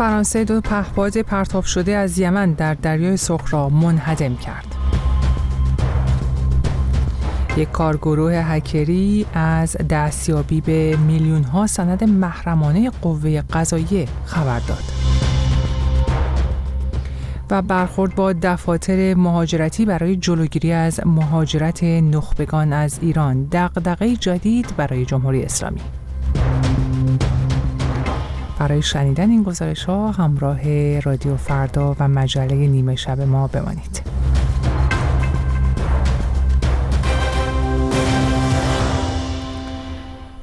فرانسه دو پهپاد پرتاب شده از یمن در دریای سرخ را منهدم کرد. یک کارگروه هکری از دستیابی به میلیون ها سند محرمانه قوه قضاییه خبر داد. و برخورد با دفاتر مهاجرتی برای جلوگیری از مهاجرت نخبگان از ایران دغدغه جدید برای جمهوری اسلامی برای شنیدن این گزارش ها همراه رادیو فردا و مجله نیمه شب ما بمانید.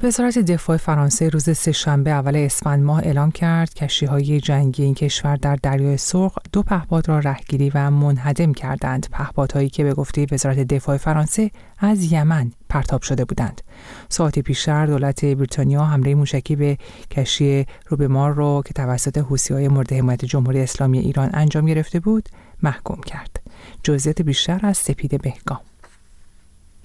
وزارت دفاع فرانسه روز سهشنبه اول اسفند ماه اعلام کرد کشتی های جنگی این کشور در دریای سرخ دو پهپاد را رهگیری و منهدم کردند. پهپادهایی که به گفته وزارت دفاع فرانسه از یمن پرتاب شده بودند. ساعتی پیشتر دولت بریتانیا حمله موشکی به کشتی روبمار را که توسط های مورد حمایت جمهوری اسلامی ایران انجام گرفته بود محکوم کرد. جزئیات بیشتر از سپید بهگام.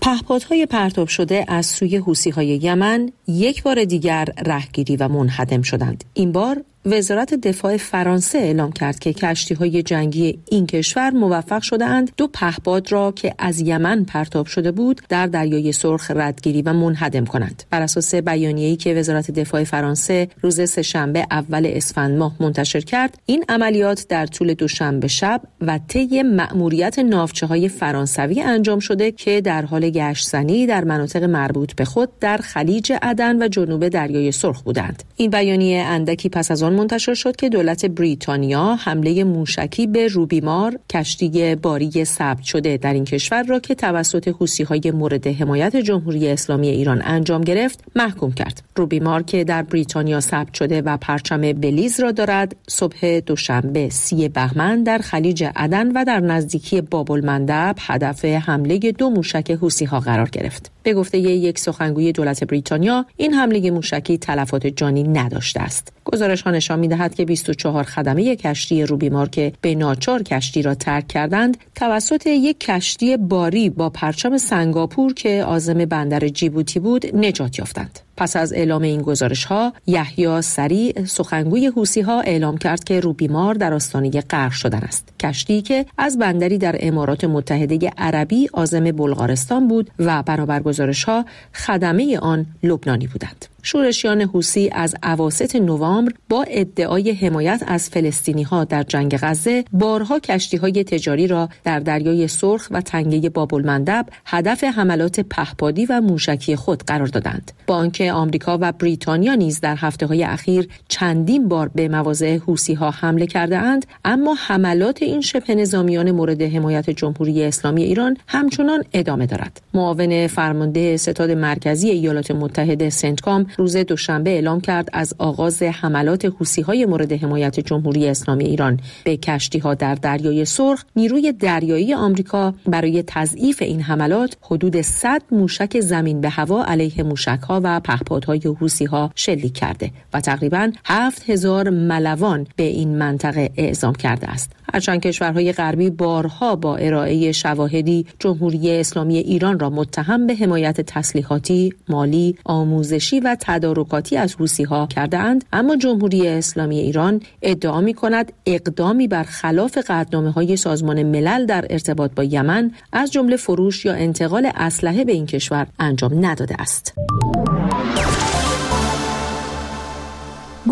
پهپادهای پرتاب شده از سوی حوسی های یمن یک بار دیگر رهگیری و منحدم شدند. این بار وزارت دفاع فرانسه اعلام کرد که کشتی های جنگی این کشور موفق شده اند دو پهپاد را که از یمن پرتاب شده بود در دریای سرخ ردگیری و منهدم کنند. بر اساس بیانیه‌ای که وزارت دفاع فرانسه روز سهشنبه اول اسفند ماه منتشر کرد این عملیات در طول دوشنبه شب و طی مأموریت ناوچه های فرانسوی انجام شده که در حال گشتزنی در مناطق مربوط به خود در خلیج عدن و جنوب دریای سرخ بودند. این بیانیه اندکی پس از آن منتشر شد که دولت بریتانیا حمله موشکی به روبیمار کشتی باری ثبت شده در این کشور را که توسط حوسی های مورد حمایت جمهوری اسلامی ایران انجام گرفت محکوم کرد. روبیمار که در بریتانیا ثبت شده و پرچم بلیز را دارد صبح دوشنبه سی بهمن در خلیج عدن و در نزدیکی بابل مندب هدف حمله دو موشک حوسی ها قرار گرفت. به گفته یک سخنگوی دولت بریتانیا این حمله موشکی تلفات جانی نداشته است. گزارش ها نشان می دهد که 24 خدمه کشتی روبیمار که به ناچار کشتی را ترک کردند توسط یک کشتی باری با پرچم سنگاپور که آزم بندر جیبوتی بود نجات یافتند. پس از اعلام این گزارش ها یحیی سریع سخنگوی حوسی ها اعلام کرد که روبیمار در آستانه غرق شدن است. کشتی که از بندری در امارات متحده عربی آزم بلغارستان بود و برابر گزارش ها خدمه آن لبنانی بودند. شورشیان حوسی از اواسط نوامبر با ادعای حمایت از فلسطینی ها در جنگ غزه بارها کشتی های تجاری را در دریای سرخ و تنگه بابل مندب هدف حملات پهپادی و موشکی خود قرار دادند. با آنکه آمریکا و بریتانیا نیز در هفته های اخیر چندین بار به مواضع حوسی ها حمله کرده اند اما حملات این شبه نظامیان مورد حمایت جمهوری اسلامی ایران همچنان ادامه دارد. معاون فرمانده ستاد مرکزی ایالات متحده سنتکام روز دوشنبه اعلام کرد از آغاز حملات حوسی های مورد حمایت جمهوری اسلامی ایران. به کشتی ها در دریای سرخ نیروی دریایی آمریکا برای تضعیف این حملات حدود 100 موشک زمین به هوا علیه موشک ها و پهپادهای حوسی ها شلیک کرده و تقریبا 7000 ملوان به این منطقه اعزام کرده است. هرچند کشورهای غربی بارها با ارائه شواهدی جمهوری اسلامی ایران را متهم به حمایت تسلیحاتی، مالی، آموزشی و تدارکاتی از حوسی ها کرده اند اما جمهوری اسلامی ایران ادعا می کند اقدامی بر خلاف قدنامه های سازمان ملل در ارتباط با یمن از جمله فروش یا انتقال اسلحه به این کشور انجام نداده است.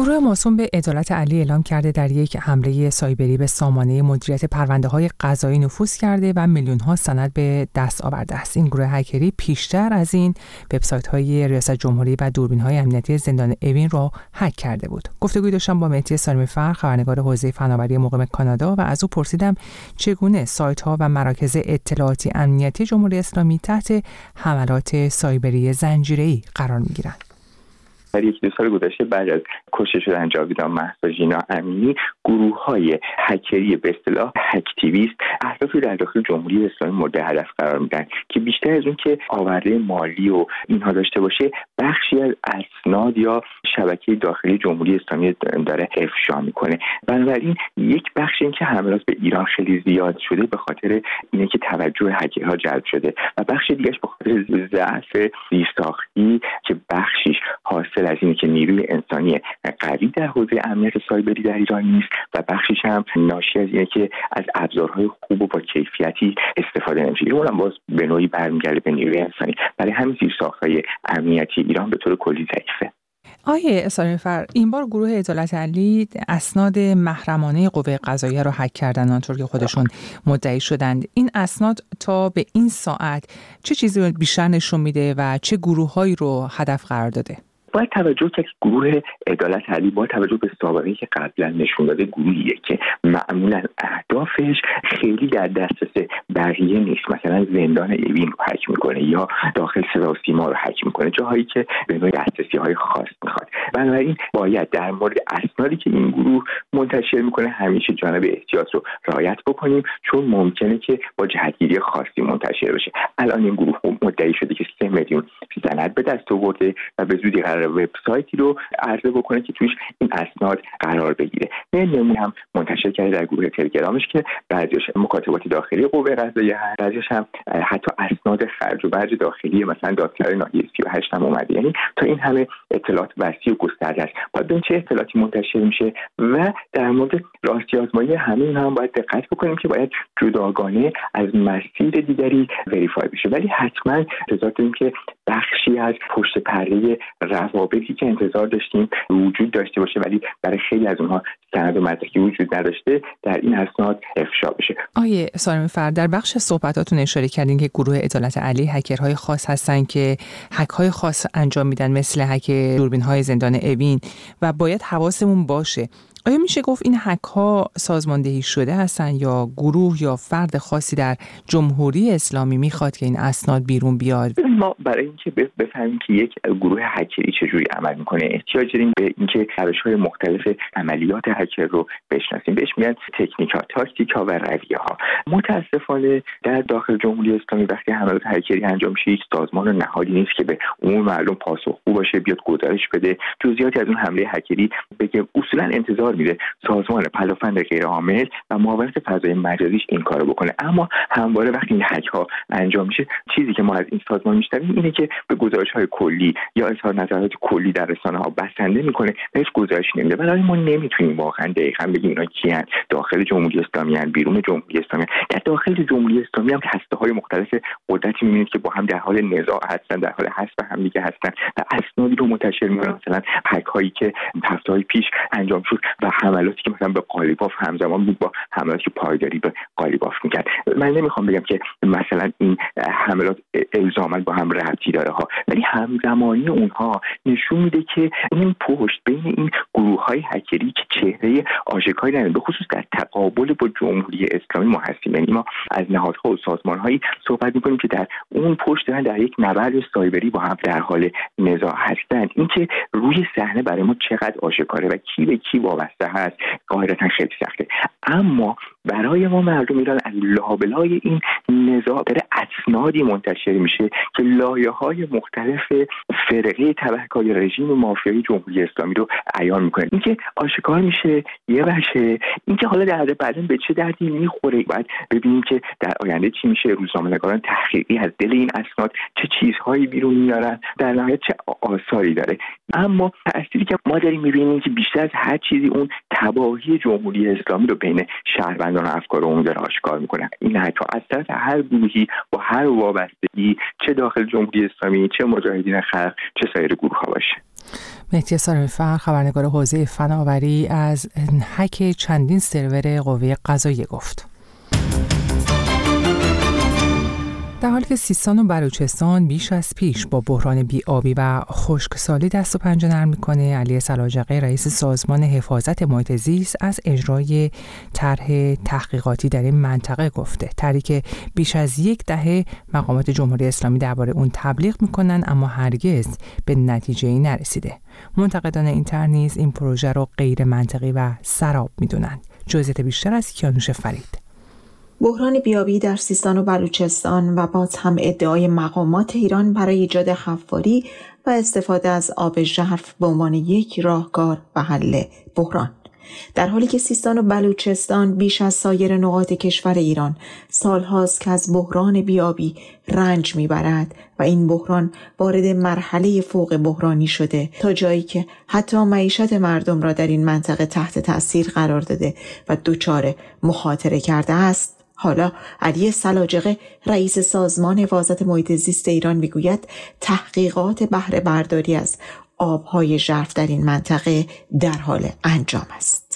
گروه موسوم به عدالت علی اعلام کرده در یک حمله سایبری به سامانه مدیریت پرونده های قضایی نفوذ کرده و میلیون ها سند به دست آورده است. این گروه هکری پیشتر از این وبسایت های ریاست جمهوری و دوربین های امنیتی زندان اوین را هک کرده بود. گفتگوی داشتم با مهدی سالمی فر خبرنگار حوزه فناوری مقیم کانادا و از او پرسیدم چگونه سایت ها و مراکز اطلاعاتی امنیتی جمهوری اسلامی تحت حملات سایبری زنجیره‌ای قرار می‌گیرند. در یک دو سال گذشته بعد از کشته شدن جاویدان محسا ژینا امینی گروه های هکری به اصطلاح هکتیویست اهدافی در داخل جمهوری اسلامی مورد هدف قرار میدن که بیشتر از اون که آورده مالی و اینها داشته باشه بخشی از اسناد یا شبکه داخلی جمهوری اسلامی داره افشا می‌کنه. بنابراین یک بخش این که حملات به ایران خیلی زیاد شده به خاطر اینه که توجه هکرها جلب شده و بخش دیگهش به خاطر ضعف زیرساختی که بخشیش حاصل از اینه که نیروی انسانی قوی در حوزه امنیت سایبری در ایران نیست و بخشیش هم ناشی از اینه که از ابزارهای خوب و با کیفیتی استفاده نمیشه. اونم باز به نوعی برمیگرده به نیروی انسانی. برای همین زیر ساختهای امنیتی ایران به طور کلی ضعیفه. آیه فر این بار گروه عدالت علی اسناد محرمانه قوه قضاییه رو حک کردن آنطور که خودشون مدعی شدند. این اسناد تا به این ساعت چه چیزی بیشتر نشون میده و چه گروههایی رو هدف قرار داده؟ باید توجه کرد گروه عدالت علی با توجه به سابقه که قبلا نشون داده گروهیه که معمولا اهدافش خیلی در دسترس بقیه نیست. مثلا زندان اوین رو حک می‌کنه یا داخل صدا و سیما رو حک می‌کنه جاهایی که به نوع دسترسی های خاص می‌خواد. بنابراین باید در مورد اسنادی که این گروه منتشر می‌کنه همیشه جانب احتیاط رو رعایت بکنیم چون ممکنه که با جهتگیری خاصی منتشر بشه. الان این گروه مدعی شده که سه میلیون سند به دست آورده و به زودی وبسایتی رو عرضه بکنه که توش این اسناد قرار بگیره. نمونه هم منتشر کرده در گروه تلگرامش که بعضیش مکاتبات داخلی قوه قضاییه بعضیش هم حتی اسناد خرج و برج داخلی مثلا دادسرای ناحیه 38 هم اومده. یعنی تا این همه اطلاعات وسیع و گسترده است. باید ببین چه اطلاعاتی منتشر میشه و در مورد راستی آزمایی همین هم باید دقت بکنیم که باید جداگانه از مسیر دیگری وریفای بشه. ولی حتما انتظار داریم که بخشی از پشت پرده روابطی که انتظار داشتیم وجود داشته باشه ولی برای خیلی از اونها سند و مدرکی وجود نداشته در این اسناد افشا بشه. آیه سارمی فرد در بخش صحبتاتون اشاره کردین که گروه عدالت علی هکرهای خاص هستن که هک های خاص انجام میدن مثل هک دوربین های زندان اوین و باید حواسمون باشه. آیا میشه گفت این حک ها سازماندهی شده هستن یا گروه یا فرد خاصی در جمهوری اسلامی می‌خواد که این اسناد بیرون بیاد؟ ما برای اینکه بفهمیم که یک گروه هکری چجوری عمل می‌کنه احتیاج داریم به اینکه روش های مختلف عملیات هکر رو بشناسیم. بهش میگن تکنیک ها تاکتیک ها و رویه ها متاسفانه در داخل جمهوری اسلامی وقتی حملات هکری انجام میشه هیچ سازمان و نهادی نیست که به عموم مردم پاسخگو باشه بیاد گزارش بده. جزئیاتی از اون حمله هکری بگه. اصولا انتظار میده سازمان پلافند غیر عامل و معاونت فضای مجازیش این کارو بکنه. اما همواره وقتی این حک ها انجام میشه چیزی که ما از این سازمان میشنویم اینه که به گزارش های کلی یا اظهار نظرات کلی در رسانه ها بسنده می‌کنه بهش گزارش نمیده. ولی ما نمی‌تونیم واقعا دقیقا بگیم اینا کیان. داخل جمهوری اسلامی هن بیرون جمهوری اسلامی هن. در داخل جمهوری اسلامی هم هسته های مختلف قدرتی می‌بینید که با هم در حال نزاع هستن در حال حذف هم دیگه هستن و اسنادی رو منتشر می‌کنن. مثلا حک هایی که هفته های پیش انجام شد و حملاتی که مثلا به قالیباف همزمان بود با حملاتی که پایداری به قالیباف می‌کرد. من نمی‌خوام بگم که مثلا این حملات الزاما با هم ربطی داره ها ولی همزمانی اونها نشون میده که این پشت بین این گروه های هکری که چهره آشکاری نداره به خصوص در تقابل با جمهوری اسلامی ما هستیم. یعنی ما از نهادها و سازمان هایی صحبت می‌کنیم که در اون پشت دارن در یک نبرد سایبری با هم در حال نزاع هستند اینکه روی صحنه برای ما چقدر آشکاره و کی به کی وابسته هست قاعدتا خیلی سخته. اما برای ما مردم ایران از لابلای این نزاع داره اسنادی منتشر میشه که لایه های مختلف فرقه تبهکاری رژیم مافیایی جمهوری اسلامی رو عیان می‌کنه. اینکه آشکار میشه یه بشه اینکه حالا در بعدا به چه دردی می‌خوره؟ باید ببینیم که در آینده چی میشه. روزنامه‌نگاران تحقیقی از دل این اسناد چه چیزهایی بیرون میارن در نهایت چه آثاری داره. اما تأثیری که ما داریم می‌بینیم که بیشتر از هر چیزی اون تباهی جمهوری اسلامی رو بین شهروندان و افکار عمومی داره آشکار می‌کنه. این حتی از طرف هر گروهی با هر وابستگی چه داخل جمهوری اسلامی چه مجاهدین خلق چه سایر گروه ها باشه. مهدی سارمی فر خبرنگار حوزه فناوری از حک چندین سرور قوه قضاییه گفت. حالی که سیستان و بلوچستان بیش از پیش با بحران بیابی و خشکسالی دست و پنجه نرم می‌کنه. علی سلاجقه رئیس سازمان حفاظت محیط زیست از اجرای طرح تحقیقاتی در این منطقه گفته. طرحی که بیش از یک دهه مقامات جمهوری اسلامی درباره اون تبلیغ می‌کنن اما هرگز به نتیجه ای نرسیده. منتقدان این طرح نیز این پروژه رو غیر منطقی و سراب می‌دونند. جزئیات بیشتر از کیانوش فرید. بحران بیابی در سیستان و بلوچستان و باز هم ادعای مقامات ایران برای ایجاد حفاری و استفاده از آب ژرف به عنوان یک راهکار و حل بحران. در حالی که سیستان و بلوچستان بیش از سایر نقاط کشور ایران سالهاست که از بحران بیابی رنج می‌برد و این بحران وارد مرحله فوق بحرانی شده تا جایی که حتی معیشت مردم را در این منطقه تحت تأثیر قرار داده و دچار مخاطره کرده است. حالا علی سلاجقه رئیس سازمان حفاظت محیط زیست ایران می‌گوید تحقیقات بهره برداری از آبهای ژرف در این منطقه در حال انجام است.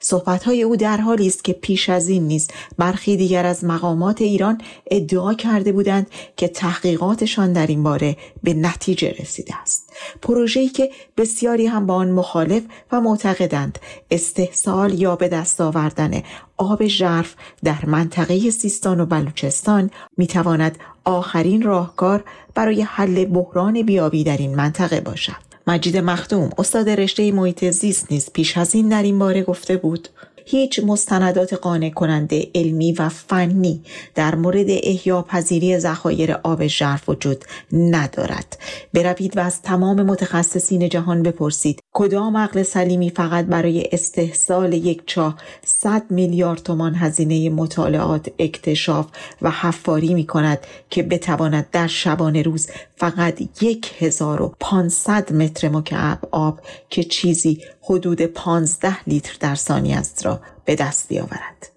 صحبتهای او در حالی است که پیش از این نیز برخی دیگر از مقامات ایران ادعا کرده بودند که تحقیقاتشان در این باره به نتیجه رسیده است. پروژه‌ای که بسیاری هم با آن مخالف و معتقدند. استحصال یا به دست آوردن آب ژرف در منطقه سیستان و بلوچستان می‌تواند آخرین راهکار برای حل بحران بیابی در این منطقه باشد. مجید مختوم استاد رشته محیط زیست نیز پیش از این در این باره گفته بود. هیچ مستندات قانع کننده علمی و فنی در مورد احیا پذیری ذخایر آب ژرف وجود ندارد. بروید و از تمام متخصصین جهان بپرسید کدام عقل سلیمی فقط برای استحصال یک چاه 100 میلیارد تومان هزینه مطالعات اکتشاف و حفاری می کند که بتواند در شبانه روز فقط یک هزار و پانصد متر مکعب آب که چیزی حدود 15 لیتر در ثانیه است را به دست بیاورد.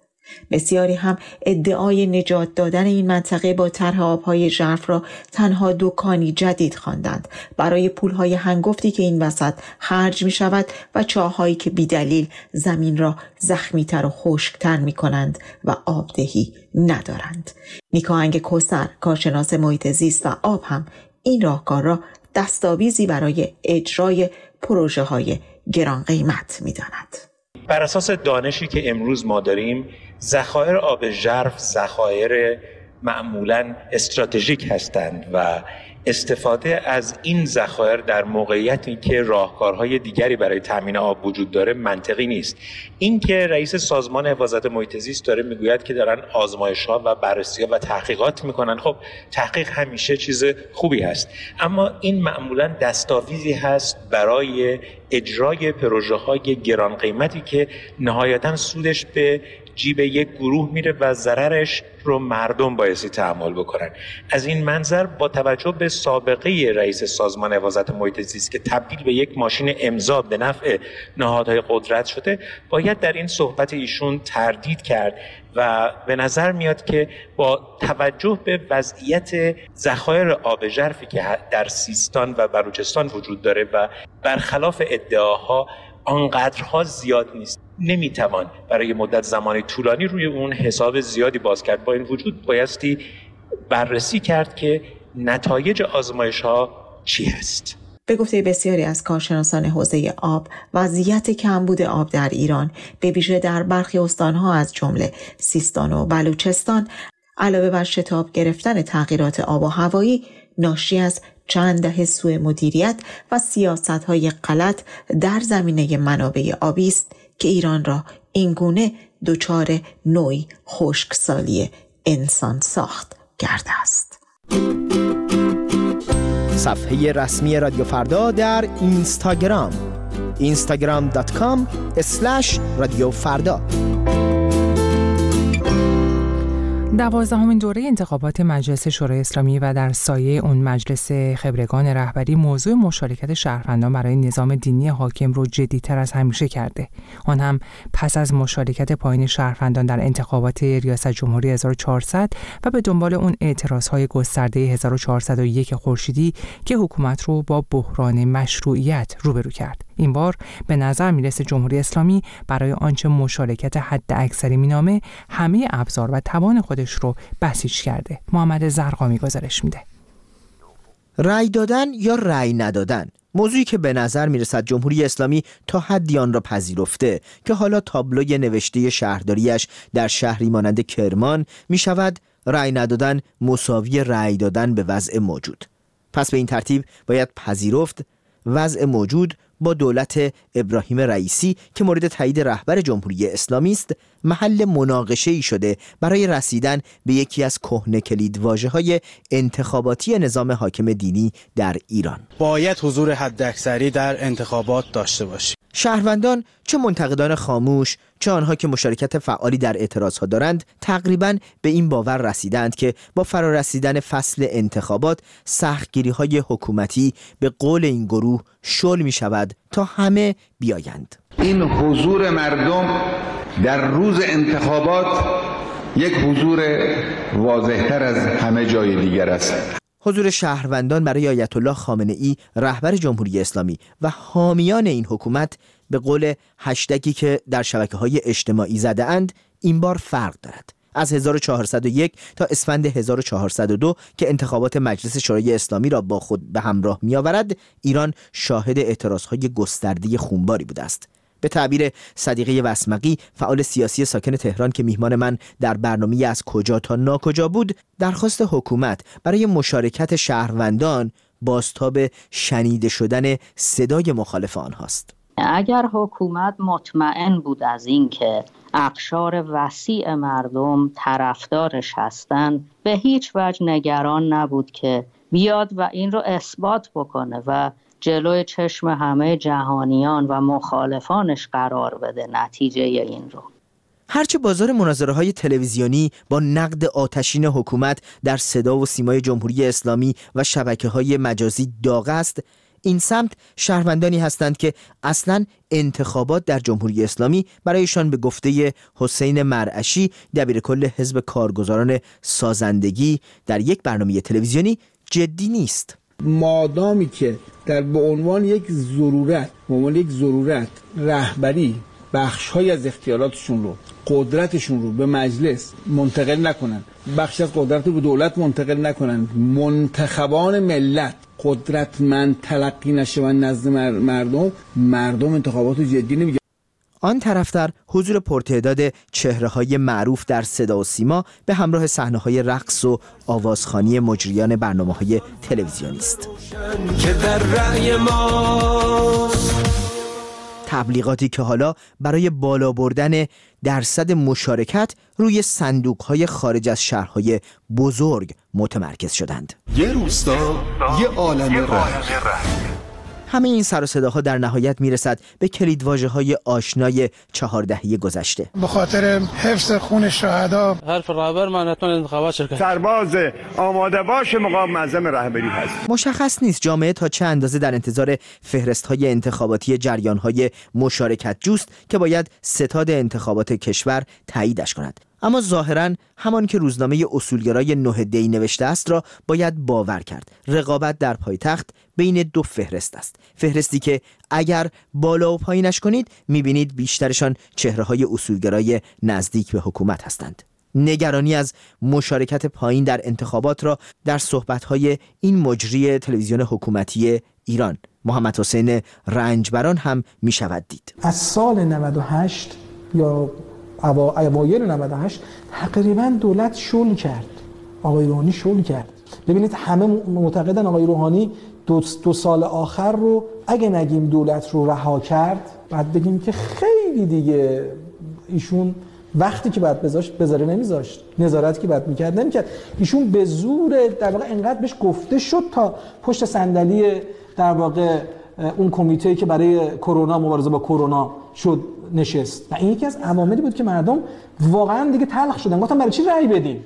بسیاری هم ادعای نجات دادن این منطقه با طرح آبهای ژرف را تنها دکانی جدید خواندند برای پولهای هنگفتی که این وسط خرج می شود و چاههایی که بیدلیل زمین را زخمیتر و خشکتر می کنند و آبدهی ندارند نیکاهنگ کوسر کارشناس محیط زیست و آب هم این راهکار را دستاویزی برای اجرای پروژه های گران قیمت می داند. بر اساس دانشی که امروز ما داریم ذخایر آب ژرف ذخایر معمولا استراتژیک هستند و استفاده از این ذخایر در موقعیتی که راهکارهای دیگری برای تامین آب وجود داره منطقی نیست. این که رئیس سازمان حفاظت محیط زیست داره می‌گوید که دارن آزمایش ها و بررسی ها و تحقیقات می‌کنن خب تحقیق همیشه چیز خوبی هست. اما این معمولا دستاویزی هست برای اجرای پروژه های گران قیمتی که نهایتا سودش به جیب یک گروه میره و ضررش رو مردم بایستی تحمل بکنن. از این منظر با توجه به سابقه رئیس سازمان حفاظت محیط زیست که تبدیل به یک ماشین امضا به نفع نهادهای قدرت شده باید در این صحبت ایشون تردید کرد و به نظر میاد که با توجه به وضعیت ذخایر آب ژرفی که در سیستان و بلوچستان وجود داره و برخلاف ادعاها آنقدرها زیاد نیست. نمی‌توان برای مدت زمانی طولانی روی اون حساب زیادی باز کرد. با این وجود بایستی بررسی کرد که نتایج آزمایش ها چی هست. به گفته بسیاری از کارشناسان حوزه آب وضعیت کمبود آب در ایران. به ویژه در برخی استانها از جمله سیستان و بلوچستان علاوه بر شتاب گرفتن تغییرات آب و هوایی ناشی از چند دهه سوء مدیریت و سیاست های غلط در زمینه منابع آبی است. که ایران را اینگونه دچار نوعی خشکسالی انسان ساخت کرده است. صفحه رسمی رادیو فردا در اینستاگرام instagram.com رادیو فردا دوازدهمین دوره انتخابات مجلس شورای اسلامی و در سایه اون مجلس خبرگان رهبری موضوع مشارکت شهروندان برای نظام دینی حاکم رو جدیتر از همیشه کرده. آن هم پس از مشارکت پایین شهروندان در انتخابات ریاست جمهوری 1400 و به دنبال اون اعتراض های گسترده 1401 خورشیدی که حکومت رو با بحران مشروعیت روبرو کرد. این بار به نظر می‌رسه جمهوری اسلامی برای آنچه مشارکت حد اکثری مینامه همه ابزار و توان خودش رو بسیج کرده. محمد زرقامی گزارش میده. رأی دادن یا رأی ندادن؟ موضوعی که به نظر می‌رسد جمهوری اسلامی تا حدی آن را پذیرفته که حالا تابلوی نوشته شهرداریش در شهری مانند کرمان می شود رأی ندادن مساوی رأی دادن به وضع موجود. پس به این ترتیب باید پذیرفت وضع موجود با دولت ابراهیم رئیسی که مورد تایید رهبر جمهوری اسلامی است محل مناقشه ای شده برای رسیدن به یکی از کهنه کلیدواژه های انتخاباتی نظام حاکم دینی در ایران. باید حضور حداکثری در انتخابات داشته باشیم. شهروندان چه منتقدان خاموش چه آنها که مشارکت فعالی در اعتراضها دارند تقریبا به این باور رسیدند که با فرارسیدن فصل انتخابات سختگیری های حکومتی به قول این گروه شل می شود تا همه بیایند. این حضور مردم در روز انتخابات یک حضور واضحتر از همه جای دیگر است. حضور شهروندان برای آیت الله خامنه ای رهبر جمهوری اسلامی و حامیان این حکومت به قول هشتگی که در شبکه های اجتماعی زده اند این بار فرق دارد. از 1401 تا اسفند 1402 که انتخابات مجلس شورای اسلامی را با خود به همراه می آورد ایران شاهد اعتراض های گسترده خونباری بوده است. به تعبیر صدیقه وسمقی فعال سیاسی ساکن تهران که میهمان من در برنامه از کجا تا ناکجا بود درخواست حکومت برای مشارکت شهروندان بازتاب شنیده شدن صدای مخالف آنهاست. اگر حکومت مطمئن بود از اینکه اقشار وسیع مردم طرفدارش هستند به هیچ وجه نگران نبود که بیاد و این رو اثبات بکنه و جلوی چشم همه جهانیان و مخالفانش قرار بده نتیجه این رو. هرچه بازار مناظره های تلویزیونی با نقد آتشین حکومت در صدا و سیمای جمهوری اسلامی و شبکه های مجازی داغ است این سمت شهروندانی هستند که اصلا انتخابات در جمهوری اسلامی برایشان به گفته حسین مرعشی دبیر کل حزب کارگزاران سازندگی در یک برنامه تلویزیونی جدی نیست. مادامی که در به عنوان یک ضرورت به عنوان یک ضرورت رهبری بخش های از اختیاراتشون رو قدرتشون رو به مجلس منتقل نکنن. بخش از قدرت رو به دولت منتقل نکنن. منتخبان ملت قدرتمند تلقی نشه و نزد مردم مردم انتخابات جدی نمیگه. آن طرفتر حضور پرتعداد چهره های معروف در صدا و سیما به همراه صحنه های رقص و آوازخانی مجریان برنامه های تلویزیونی است. تبلیغاتی که حالا برای بالا بردن درصد مشارکت روی صندوق های خارج از شهرهای بزرگ متمرکز شدند. یه روستا یه عالم رنگ همه این سر و صداها در نهایت می‌رسد به کلیدواژه های آشنای چهار دهه گذشته. به خاطر حفظ خون شهدا. حرف رهبر من انتخابات شرکت. سرباز آماده باش مقام معظم رهبری هست. مشخص نیست جامعه تا چه اندازه در انتظار فهرست های انتخاباتی جریان های مشارکت جوست که باید ستاد انتخابات کشور تاییدش کند. اما ظاهرا همان که روزنامه اصولگرای نه دی نوشته است را باید باور کرد. رقابت در پایتخت بین دو فهرست است. فهرستی که اگر بالا و پایینش کنید می‌بینید بیشترشان چهره های اصولگرای نزدیک به حکومت هستند. نگرانی از مشارکت پایین در انتخابات را در صحبتهای این مجری تلویزیون حکومتی ایران محمد حسین رنجبران هم می شود دید. از سال 98 یا اوایل 98 تقریبا دولت شل کرد. آقای روحانی شل کرد. ببینید همه معتقدن آقای روحانی دو, دو سال آخر رو اگه نگیم دولت رو رها کرد بعد بگیم که خیلی دیگه ایشون وقتی که بعد بذاشت بذاره نمیذاشت. نظارت که بعد می‌کرد نمی‌کرد. ایشون به زور در واقع انقدر بهش گفته شد تا پشت صندلی در واقع اون کمیته که برای کرونا مبارزه با کرونا شد نشست. و این یکی از عواملی بود که مردم واقعا دیگه تلخ شدن. گفتن برای چی رأی بدیم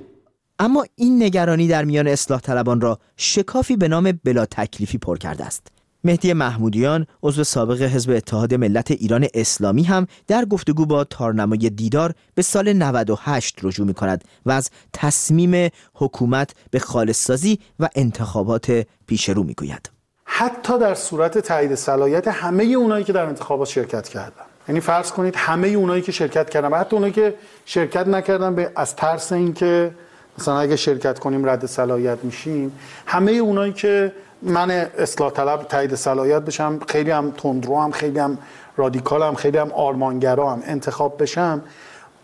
اما این نگرانی در میان اصلاح طلبان را شکافی به نام بلا تکلیفی پر کرده است. مهدی محمودیان عضو سابق حزب اتحاد ملت ایران اسلامی هم در گفتگو با تارنمای دیدار به سال 98 رجوع می کند و از تصمیم حکومت به خالصسازی و انتخابات پیش رو می گوید. حتی در صورت تایید صلاحیت همه اونایی که در انتخابات شرکت کردن. یعنی فرض کنید همه اونایی که شرکت کردن و حتی اونایی که شرکت نکردن به از ترس اینکه مثلا اگه شرکت کنیم رد صلاحیت میشیم همه اونایی که من اصلاح طلب تایید صلاحیت بشم خیلی هم تندرو هم خیلی هم رادیکال هم خیلی هم آرمانگرا هم انتخاب بشم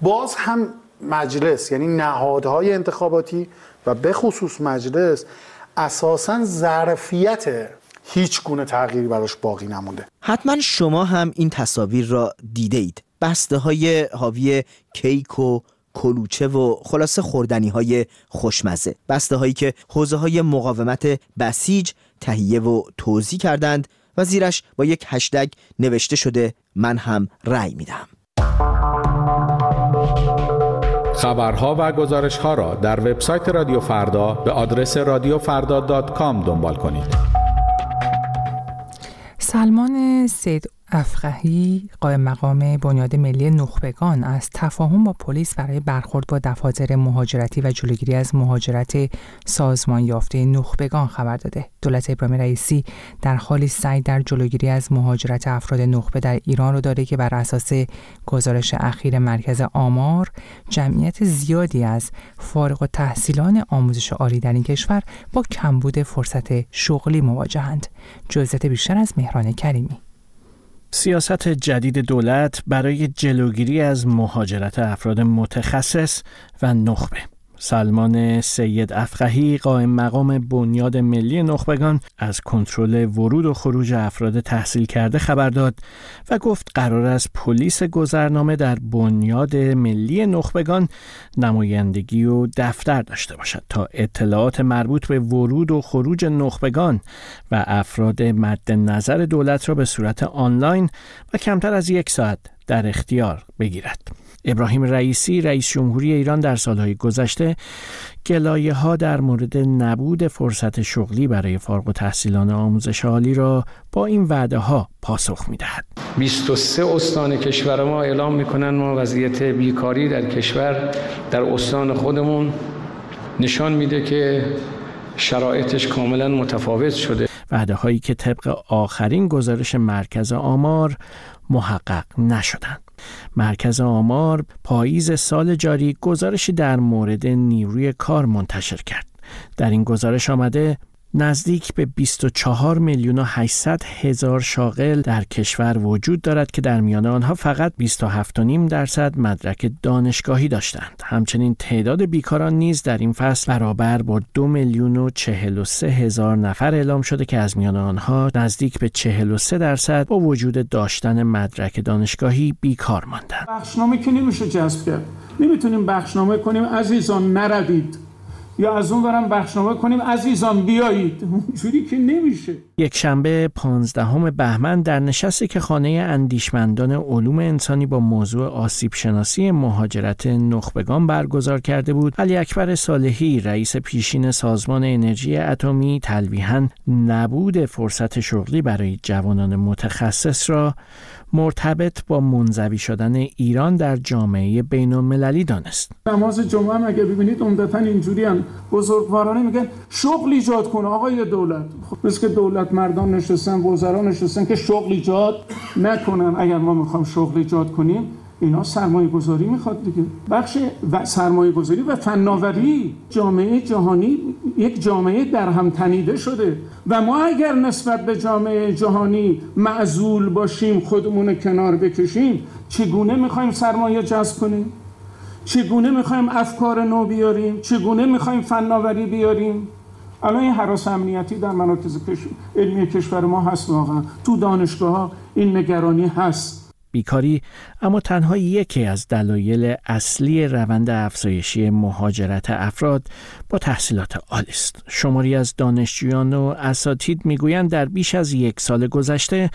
باز هم مجلس یعنی نهادهای انتخاباتی و به خصوص مجلس اساسا ظرفیت هیچ گونه تغییری براش باقی نمونده. حتما شما هم این تصاویر را دیده اید بسته های حاوی کیک و کلوچه و خلاصه خوردنی های خوشمزه. بسته هایی که حوزه های مقاومت بسیج تهیه و توضیح کردند و زیرش با یک هشتگ نوشته شده من هم رأی میدم خبرها و گزارش ها را در وبسایت رادیو فردا به آدرس رادیوفردا.com دنبال کنید. سلمان سید افقهی قائم مقام بنیاد ملی نخبگان از تفاهم با پلیس برای برخورد با دفاتر مهاجرتی و جلوگیری از مهاجرت سازمان یافته نخبگان خبر داده. دولت ابراهیم رئیسی در حالی سعی در جلوگیری از مهاجرت افراد نخبه در ایران رو داره که بر اساس گزارش اخیر مرکز آمار جمعیت زیادی از فارغ و تحصیلان آموزش عالی در این کشور با کمبود فرصت شغلی مواجهند. جزئیات بیشتر از مهران کریمی سیاست جدید دولت برای جلوگیری از مهاجرت افراد متخصص و نخبه. سلمان سید افقهی قائم مقام بنیاد ملی نخبگان از کنترل ورود و خروج افراد تحصیل کرده خبر داد و گفت قرار است پلیس گذرنامه در بنیاد ملی نخبگان نمایندگی و دفتر داشته باشد تا اطلاعات مربوط به ورود و خروج نخبگان و افراد مد نظر دولت را به صورت آنلاین و کمتر از یک ساعت در اختیار بگیرد. ابراهیم رئیسی رئیس جمهوری ایران در سالهای گذشته گلایه ها در مورد نبود فرصت شغلی برای فارغ و تحصیلان آموزش عالی را با این وعده ها پاسخ می دهد. 23 استان کشور ما اعلام می‌کنن ما وضعیت بیکاری در کشور در استان خودمون نشان میده که شرایطش کاملا متفاوت شده وعده هایی که طبق آخرین گزارش مرکز آمار محقق نشدند. مرکز آمار پاییز سال جاری گزارشی در مورد نیروی کار منتشر کرد. در این گزارش آمده نزدیک به 24 میلیون و 800 هزار شاغل در کشور وجود دارد که در میان آنها فقط 27.5 درصد مدرک دانشگاهی داشتند. همچنین تعداد بیکاران نیز در این فصل برابر با 2 میلیون و 43 هزار نفر اعلام شده که از میان آنها نزدیک به 43 درصد با وجود داشتن مدرک دانشگاهی بیکار ماندند. بخشنامه که نمیشه جذب کرد. نمی‌تونیم بخشنامه کنیم عزیزان نروید یا از اون برم بخشنامه کنیم. عزیزان بیایید. اونجوری که نمیشه. یک شنبه پانزدهم بهمن در نشستی که خانه اندیشمندان علوم انسانی با موضوع آسیب شناسی مهاجرت نخبگان برگزار کرده بود علی اکبر صالحی رئیس پیشین سازمان انرژی اتمی تلویحا نبود فرصت شغلی برای جوانان متخصص را مرتبط با منزوی شدن ایران در جامعه بین المللی دانست. نماز جمعه هم اگه ببینید عمدتا اینجوری هم بزرگوارانه میگن شغل ایجاد کن آقای دولت خب مثل که دولت مردان نشستن وزرا نشستن که شغل ایجاد نکنن. اگر ما می‌خوام شغل ایجاد کنیم اینا سرمایه گذاری می‌خواد دیگه. بخش و سرمایه گذاری و فناوری جامعه جهانی یک جامعه در هم تنیده شده. و ما اگر نسبت به جامعه جهانی معزول باشیم خودمون کنار بکشیم چگونه می‌خوایم سرمایه جذب کنیم؟ چگونه می‌خوایم افکار نو بیاریم؟ چگونه می‌خوایم فناوری بیاریم؟ الان این حراس امنیتی در مراکز علمی کشور ما هست واقعا. تو دانشگاه ها این نگرانی هست. بیکاری اما تنها یکی از دلایل اصلی روند افزایشی مهاجرت افراد با تحصیلات عالی است. شماری از دانشجویان و اساتید می‌گویند در بیش از یک سال گذشته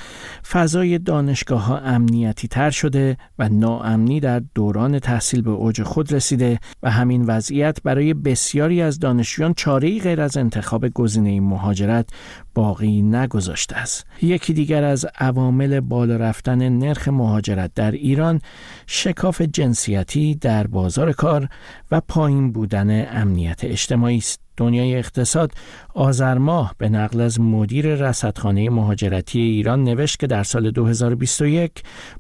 فضای دانشگاه ها امنیتی تر شده و ناامنی در دوران تحصیل به اوج خود رسیده و همین وضعیت برای بسیاری از دانشجویان چاره غیر از انتخاب گزینه مهاجرت باقی نگذاشته است. یکی دیگر از عوامل بالا رفتن نرخ مهاجرت در ایران شکاف جنسیتی در بازار کار و پایین بودن امنیت اجتماعی است. دنیای اقتصاد آذر ماه به نقل از مدیر رصدخانه مهاجرتی ایران نوشت که در سال 2021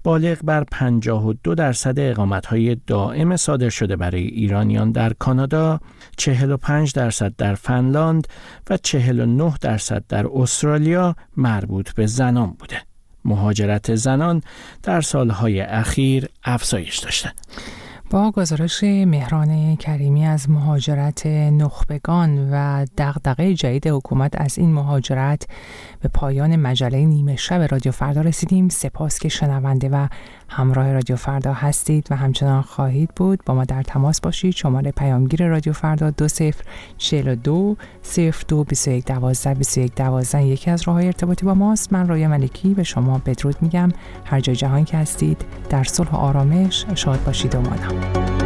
بالغ بر 52 درصد اقامت‌های دائم صادر شده برای ایرانیان در کانادا، 45 درصد در فنلاند و 49 درصد در استرالیا مربوط به زنان بوده. مهاجرت زنان در سالهای اخیر افزایش داشته. با گزارش مهران کریمی از مهاجرت نخبگان و دغدغه جدید حکومت از این مهاجرت به پایان مجله نیمه شب رادیو فردا رسیدیم. سپاس که شنونده و همراه رادیو فردا هستید و همچنان خواهید بود با ما در تماس باشید. شماره پیامگیر رادیو فردا دو صفر چهل دو صفر دو بیس یک دوازده بیس یک دوازده. یکی از راه های ارتباطی با ماست. من رویا ملکی به شما بدرود میگم. هر جای جهان که هستید در صلح و آرامش شاد باشید و مانم.